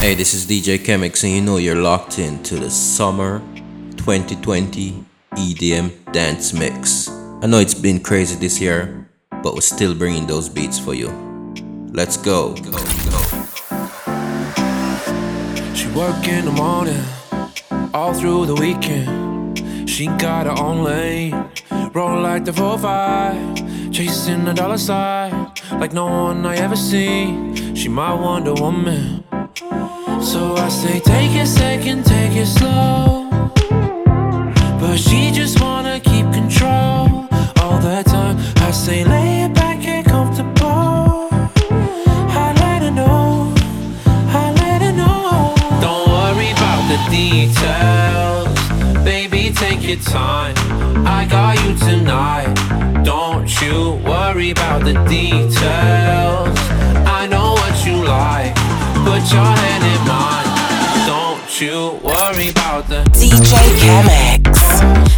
Hey, this is DJ Chemics, and you know you're locked in to the summer 2020 EDM dance mix. I know it's been crazy this year, but we're still bringing those beats for you. Let's go. go, go. She work in the morning, all through the weekend. She got her own lane, roll like the 4-5, chasing the dollar sign like no one I ever seen. She my Wonder Woman. So I say, take a second, take it slow. But she just wanna keep control all the time. I say, lay it back and comfortable. I let her know, I let her know. Don't worry about the details, baby. Take your time. I got you tonight. Don't you worry about the details. I know what you like. Put your hand in mine. Don't you worry about the DJ Chemics.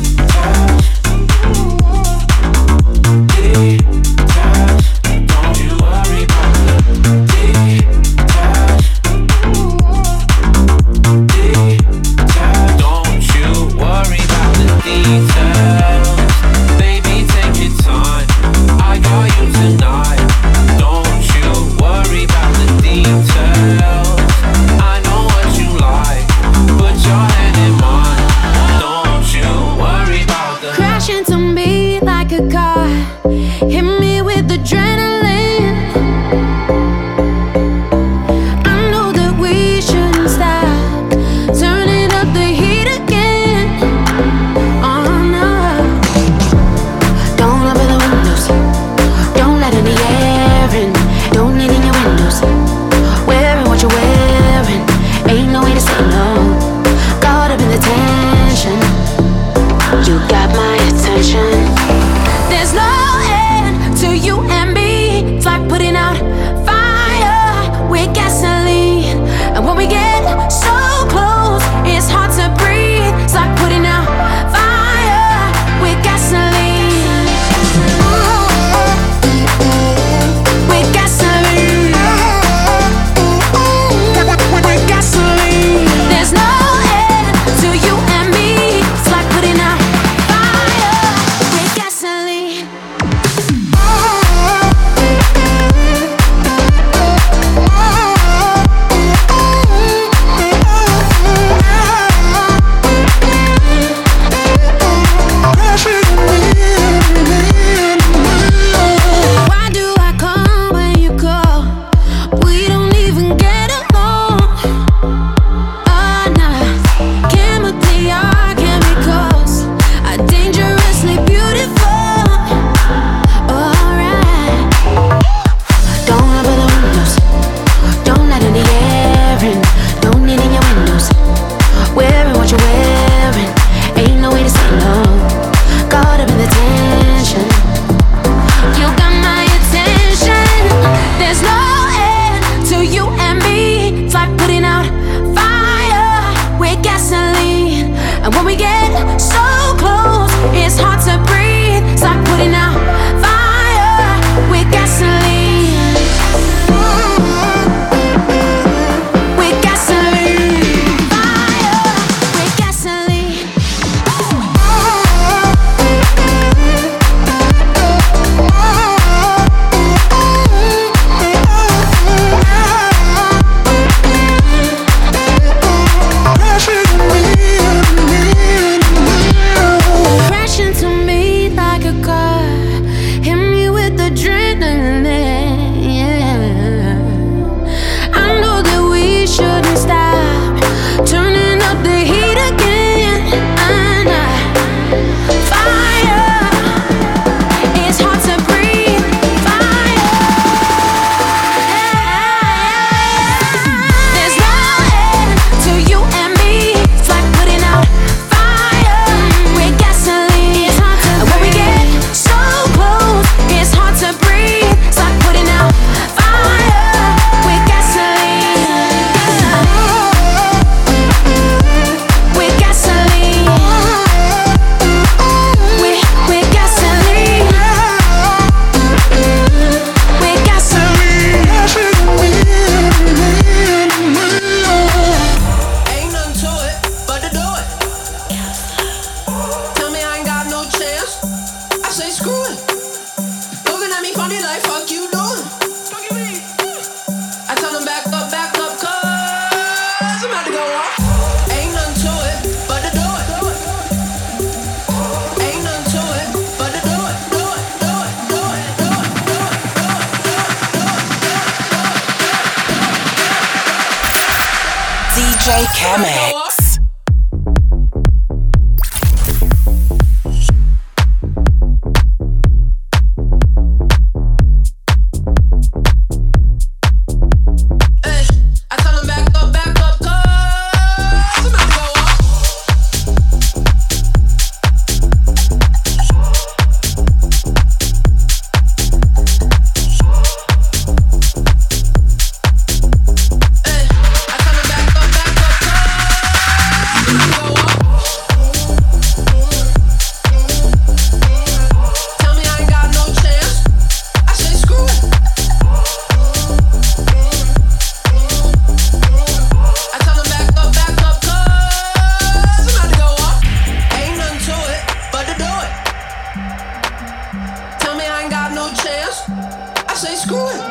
I say screw it.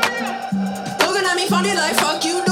Looking at me funny like fuck you.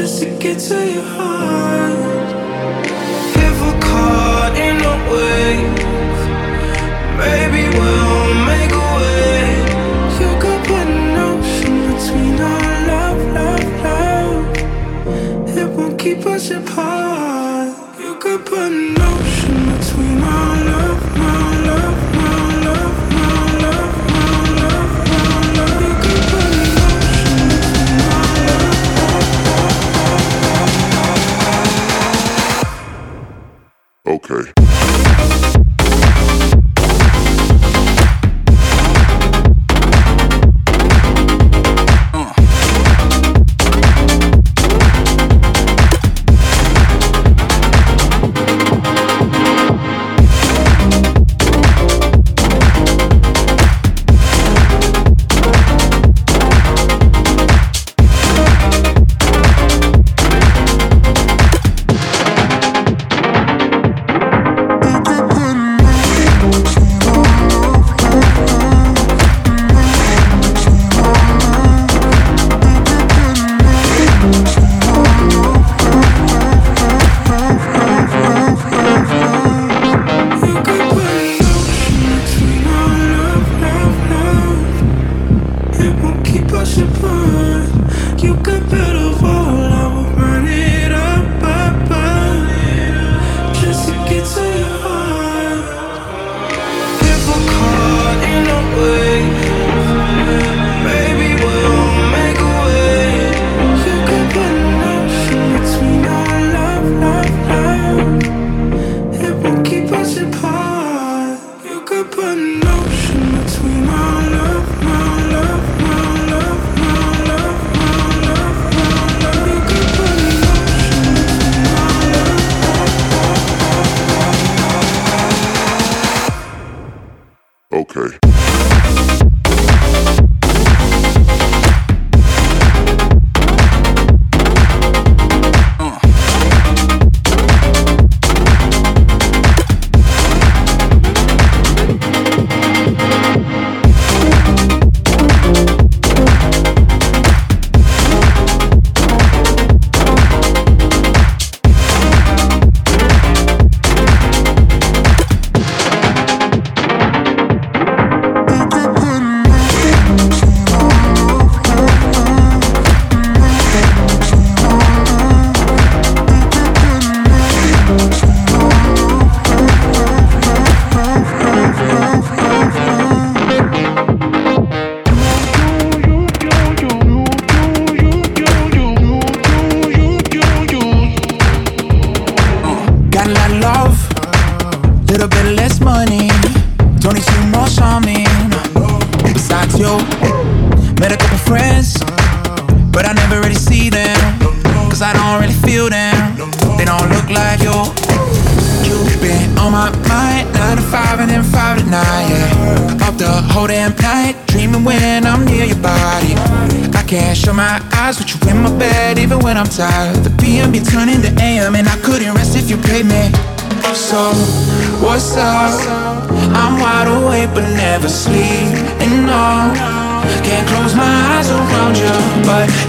just to get to your heart. If we're caught in a wave, maybe we'll make a way. You could put an ocean between our love, love, love. It won't keep us apart. You could put an ocean between our Okay.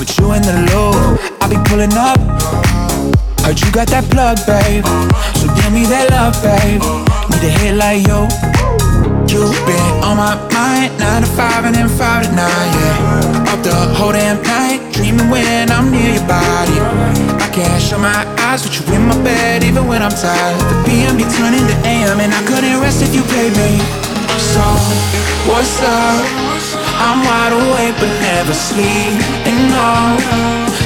Put you in the loop. I be pulling up. Heard you got that plug, babe. So give me that love, babe. Need a hit like you. You've been on my mind, nine to five and then five to nine, yeah. Up the whole damn night, dreaming when I'm near your body. I can't shut my eyes with you in my bed, even when I'm tired. The PM be turning to AM, and I couldn't rest if you played me. So, what's up? I'm wide awake but never sleep. And no,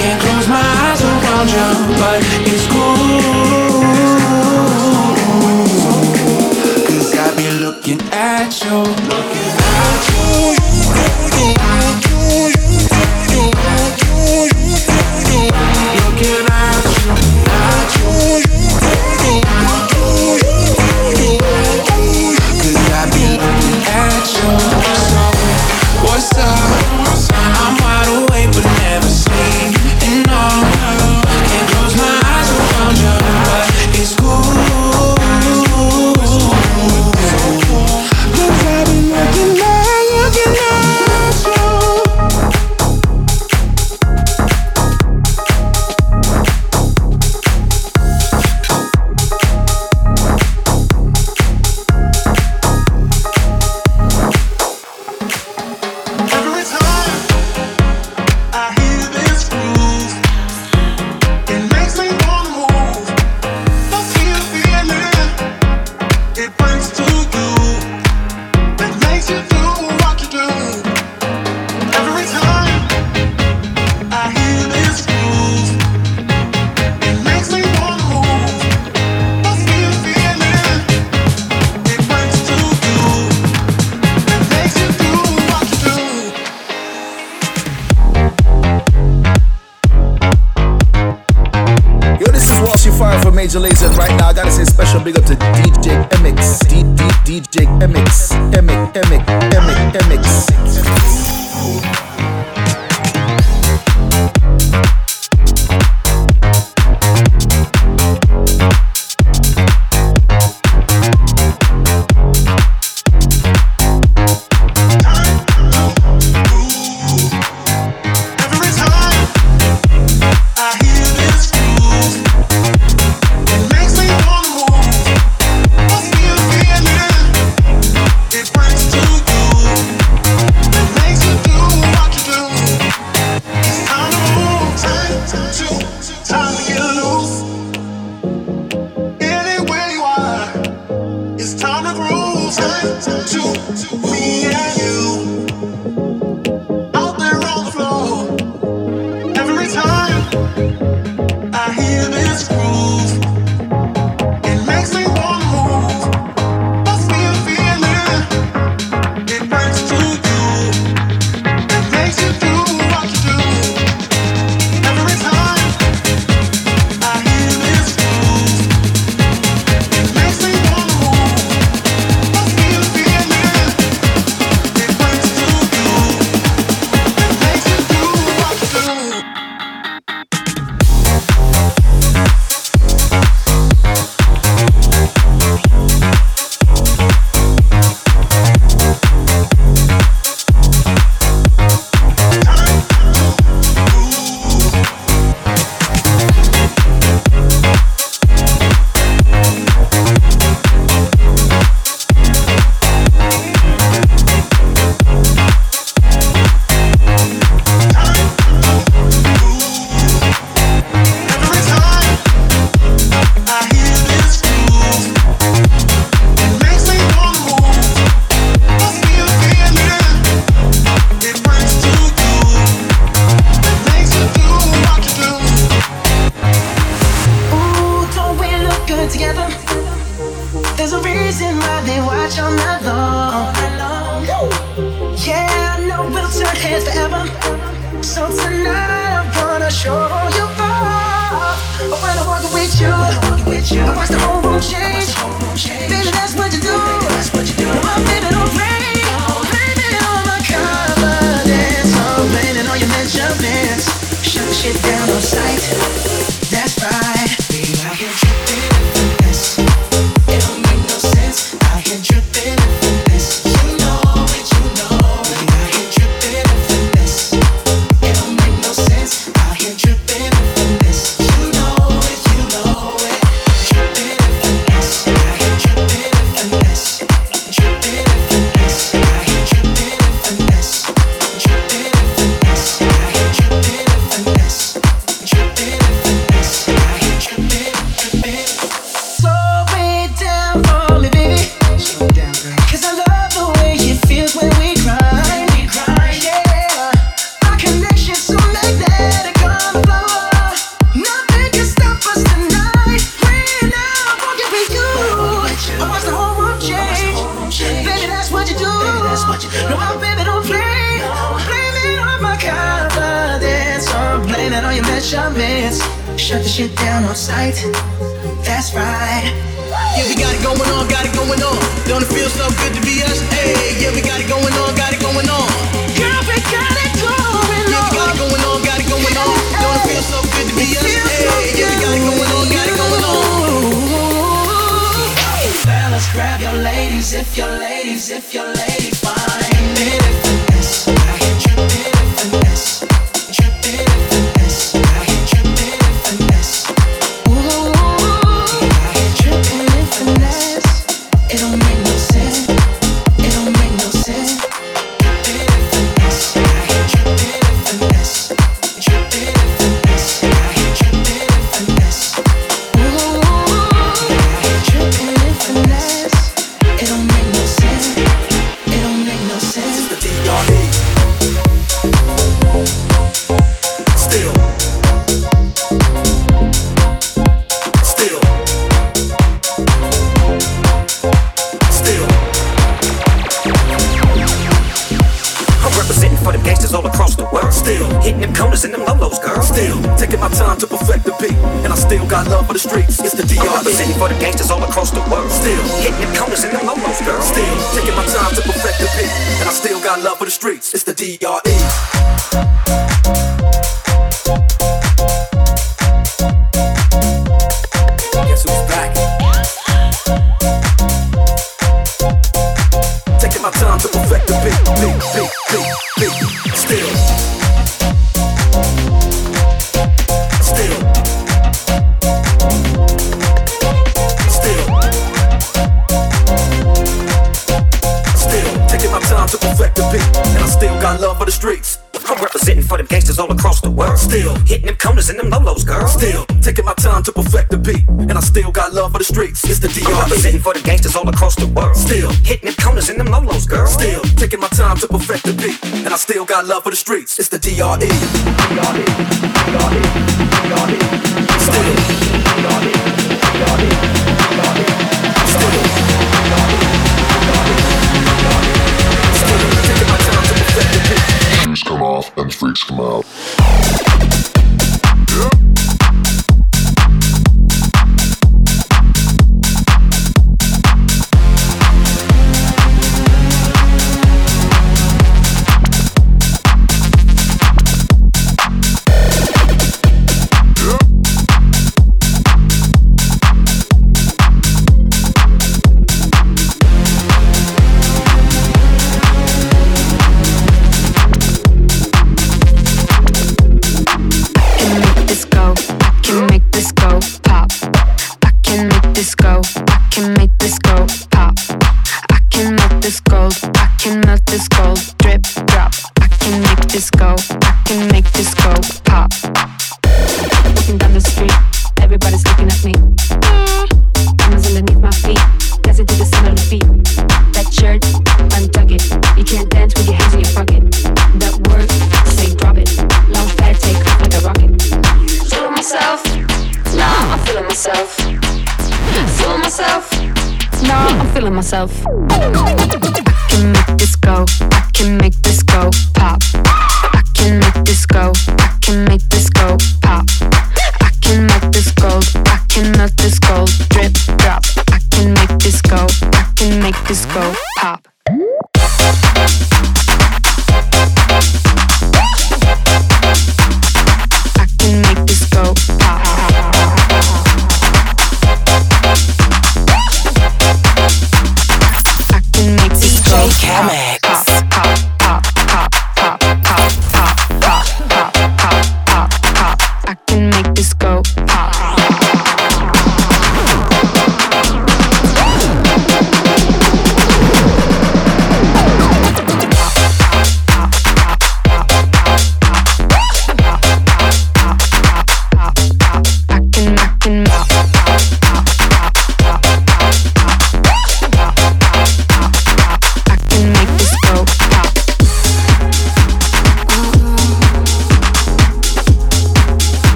can't close my eyes around you, but it's cool. Cause I be looking at you. Looking at you. the world. Still hitting them corners and them lows, girl. Still taking my time to perfect the beat, and I still got love for the streets. It's the DR representing for the gangsters all across the world. Still hitting them corners and them lows, girl. Still taking my time to perfect the beat, and I still got love for the streets. It's the DRE. streets, it's the DR. Representing for the gangsters all across the world. Still hitting the counters in them lolos, girl. Still taking my time to perfect the beat, and I still got love for the streets. It's the DRE. DRE.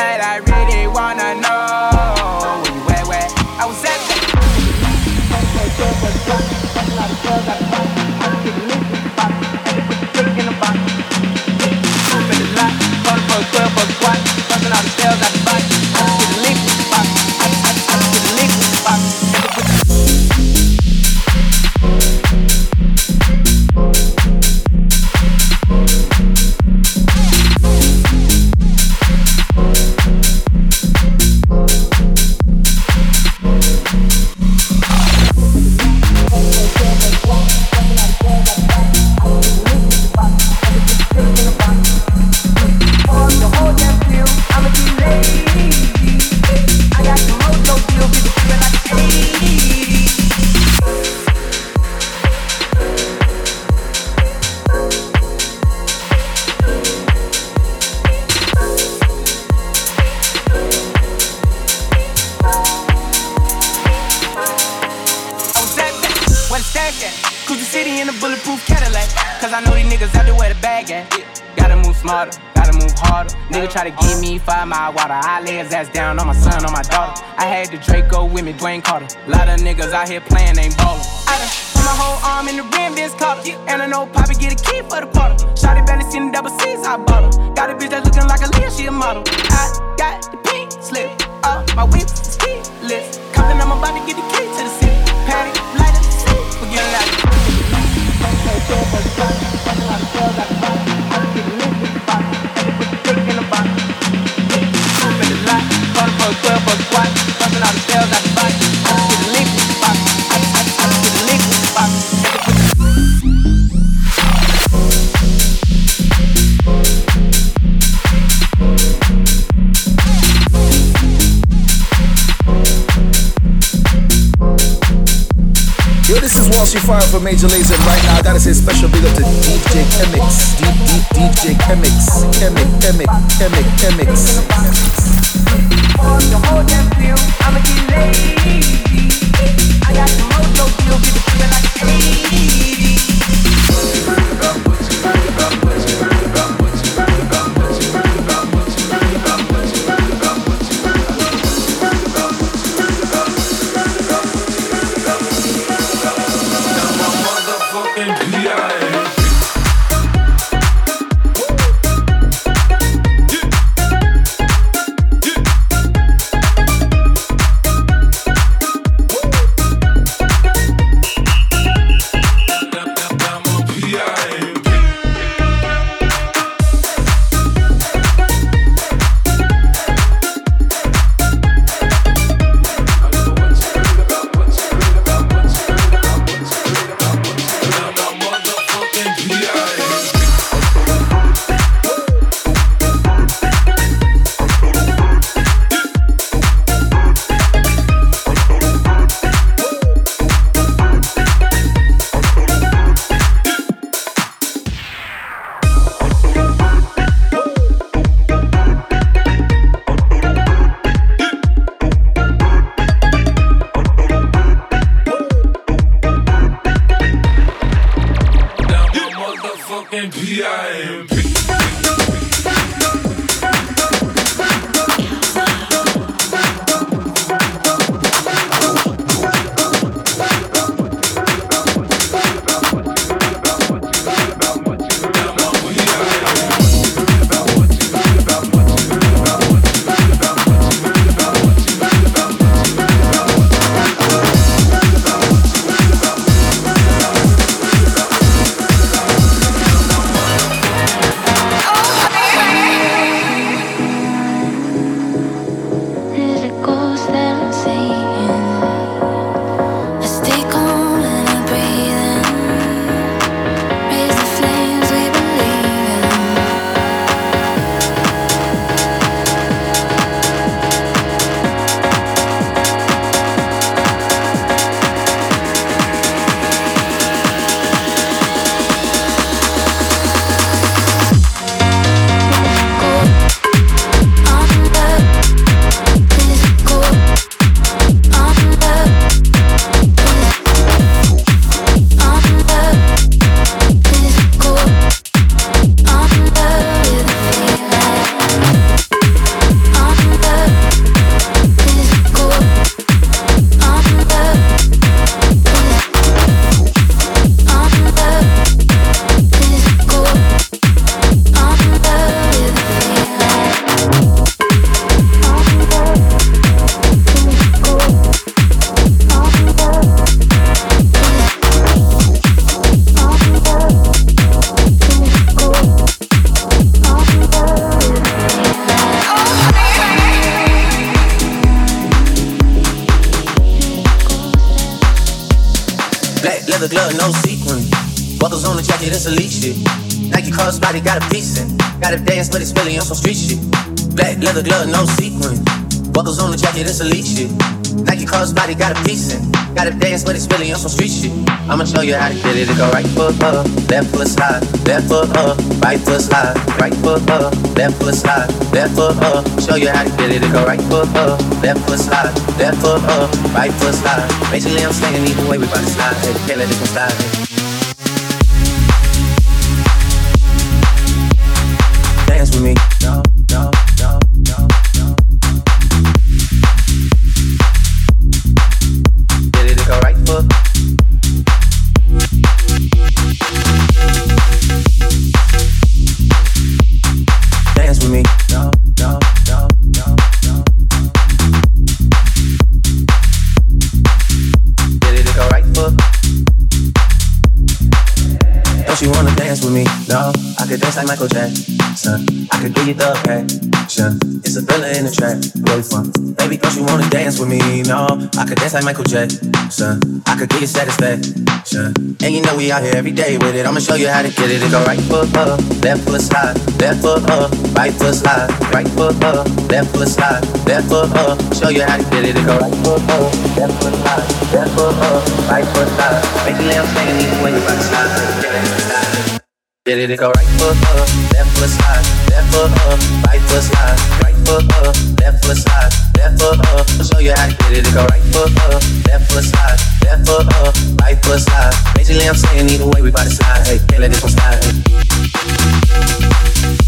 And I really wanna know Pussy fire for Major Lazer right now. I gotta say special big up to DJ D- DJ. MX. MX. I'ma get lazy. I got the mojo me like 80. Black leather glove, no sequin. Buckles on the jacket, it's elite shit. Nike crossbody got a piece in. Got a dance, but it's really on some street shit. Black leather glove, no sequin. Buckles on the jacket, it's elite shit. Nike crossbody got a piece in show you how to get it. To go right foot up, left foot slide, left foot up, right foot slide, right foot up, left foot slide, left foot up. Show you how to get it. To go right foot up, left foot slide, left foot up, right foot slide. Basically, I'm saying either way we bout to slide. Hey, can't let this slide. Dance with me, like Michael Jackson. son. I could give you the passion. It's a thriller in the track. Really fun. Baby, don't you wanna dance with me? No, I could dance like Michael Jackson. I could give you satisfaction. And you know we out here every day with it. I'ma show you how to get it. It go right foot up, left foot slide, left foot up, right foot slide, right foot up, left foot slide, left foot up. Show you how to get it. It go right foot up, left foot slide, left foot up, right foot slide. Basically, I'm saying way you about to slide. Get it, it go right foot up, left foot slide, left foot up, right foot slide, right foot up, left foot slide, left foot up. Show you how to get it, it go right foot up, left foot slide, left foot up, right foot slide. Basically, I'm saying either way we bout to slide. Hey, can't let this one slide. Dance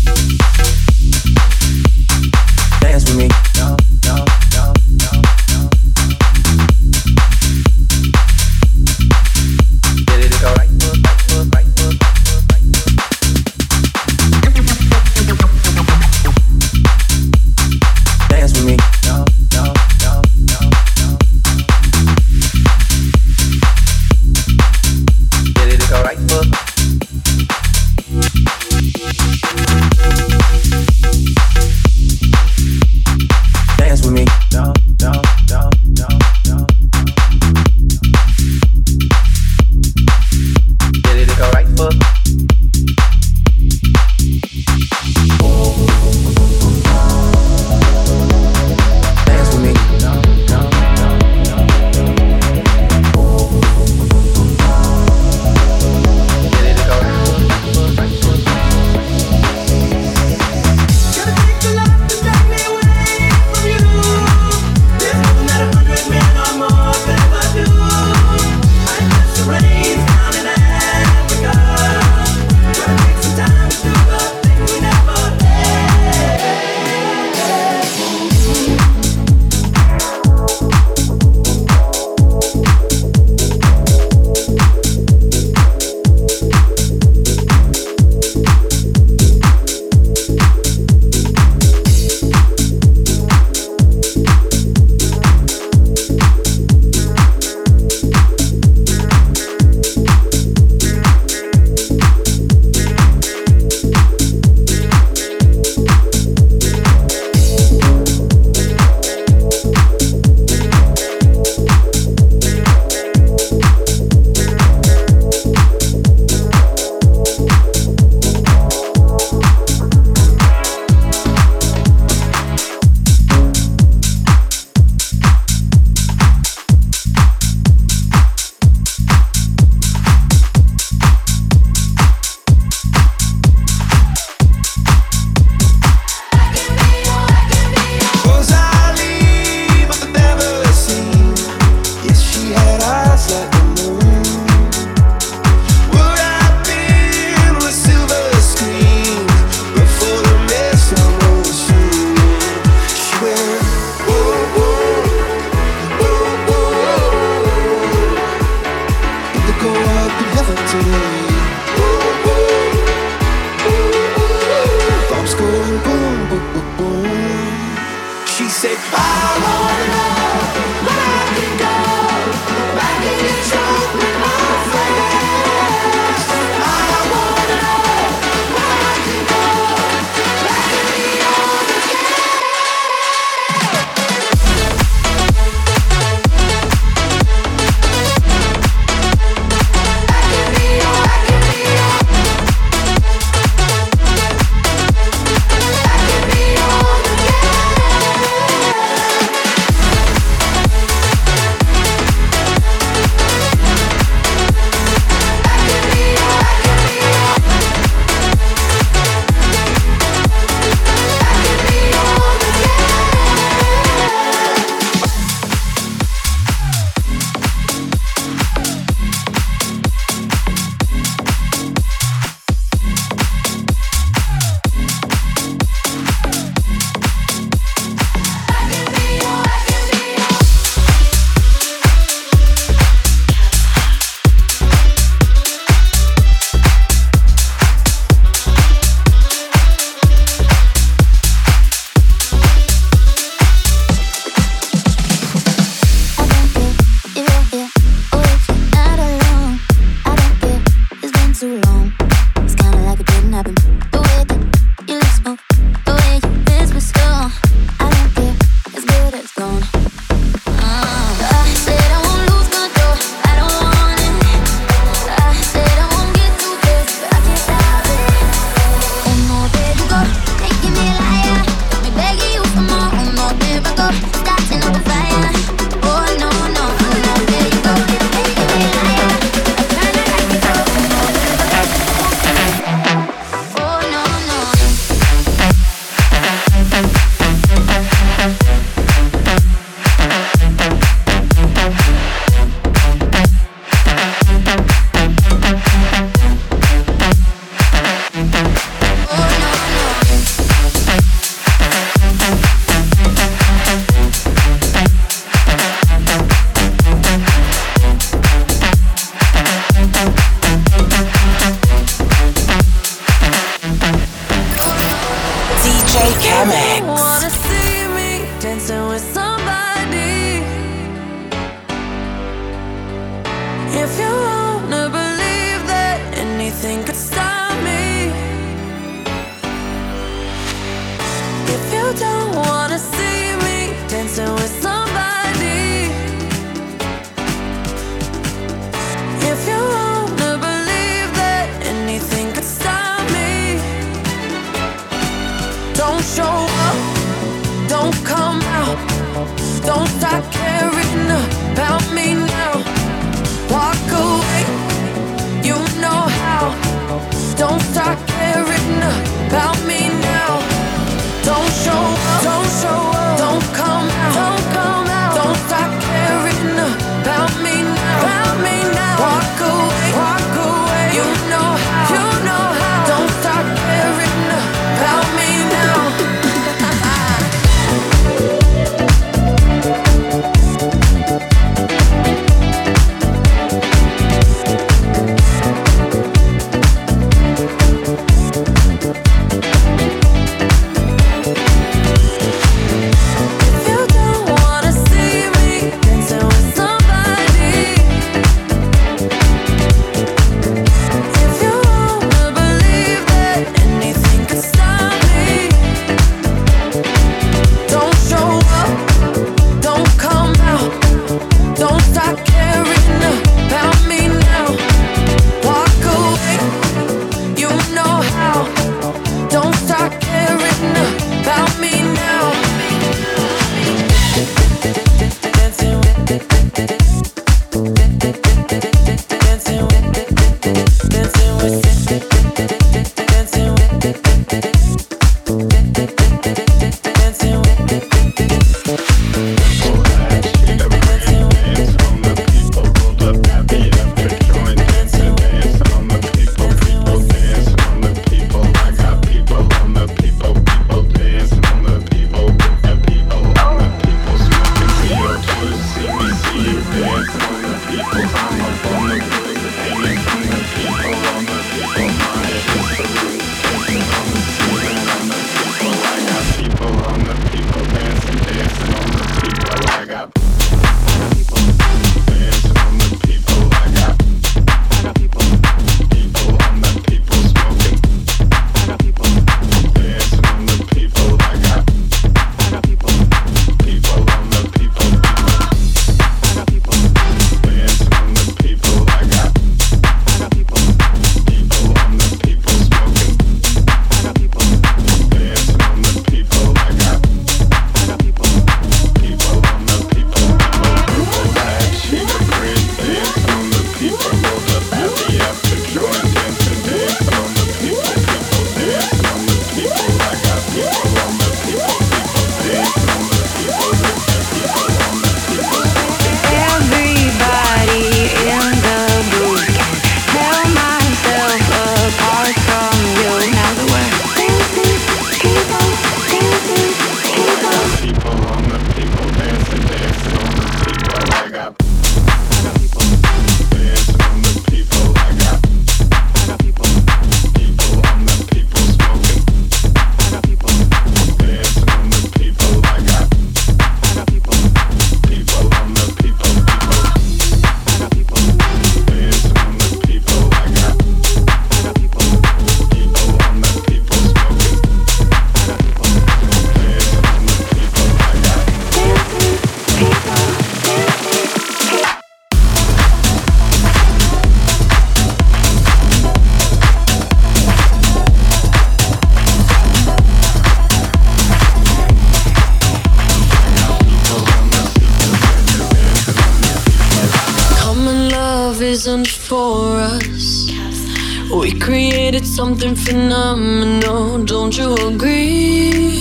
something phenomenal, don't you agree?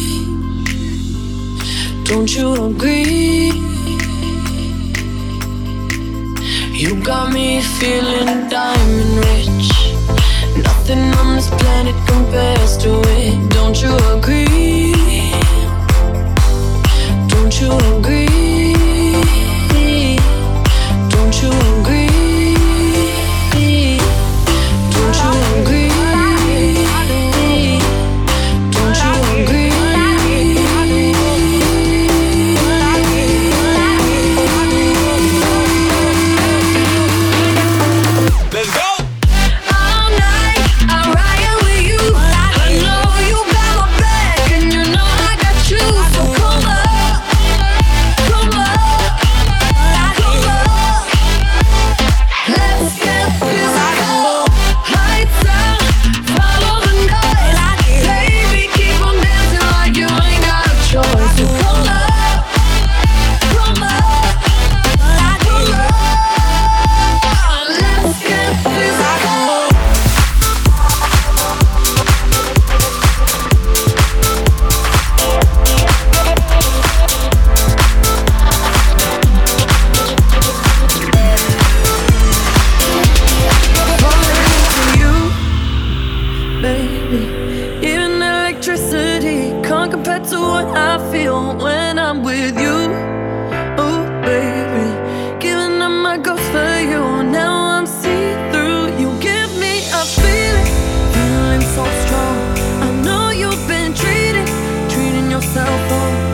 Don't you agree? You got me feeling diamond rich. Nothing on this planet compares to it. Don't you agree? Don't you agree? Feel when I'm with you. Oh, baby, giving up my ghost for you. Now I'm see through. You give me a feeling, feeling so strong. I know you've been treating, treating yourself wrong.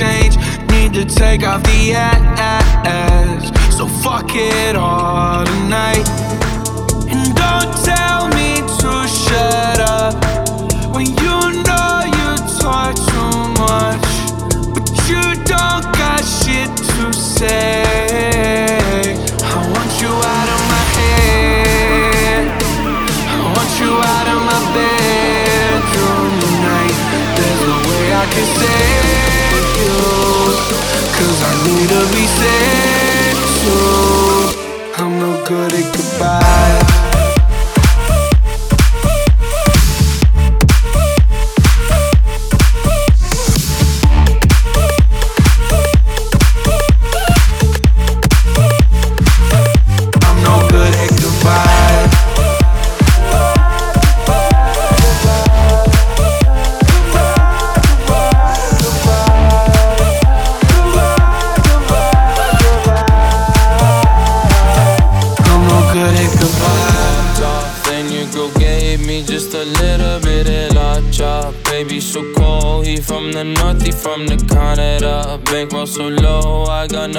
Change. Need to take off the ass. So fuck it all tonight. And don't tell me to shut up when you know you talk too much, but you don't got shit to say. I want you out of my head. I want you out of my bedroom tonight. There's no way I can save Cause I need to be too. I'm no good at goodbye.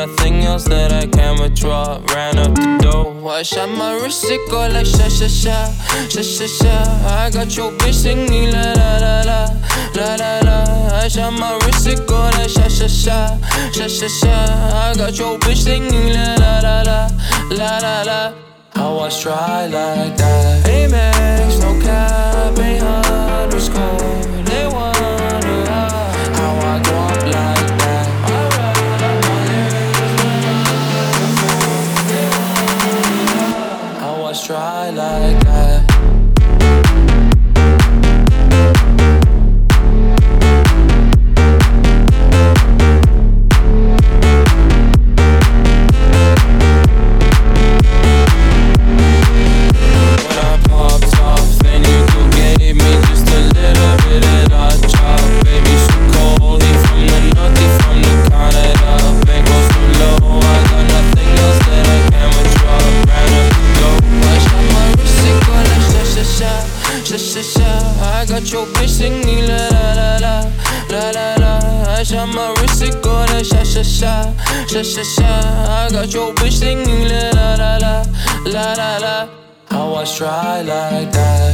Nothing else that I can withdraw. Ran up the dough. I shot my wrist, it go like sha sha sha, sha sha sha. I got your bitch singing la la la la, la la la. I shot my wrist, it go like sha sha sha, sha sha sha. I got your like that. Like that.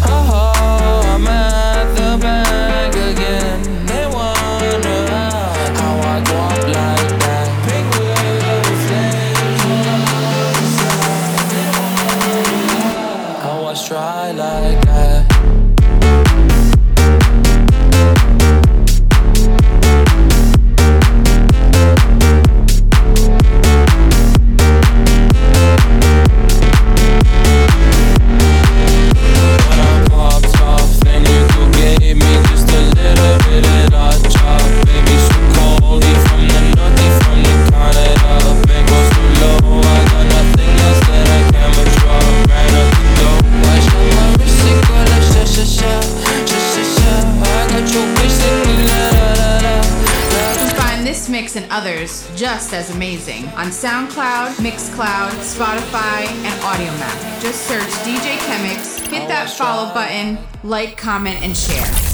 Amazing on SoundCloud, Mixcloud, Spotify, and Audiomack. Just search DJ Chemics, hit oh, that follow button, like, comment, and share.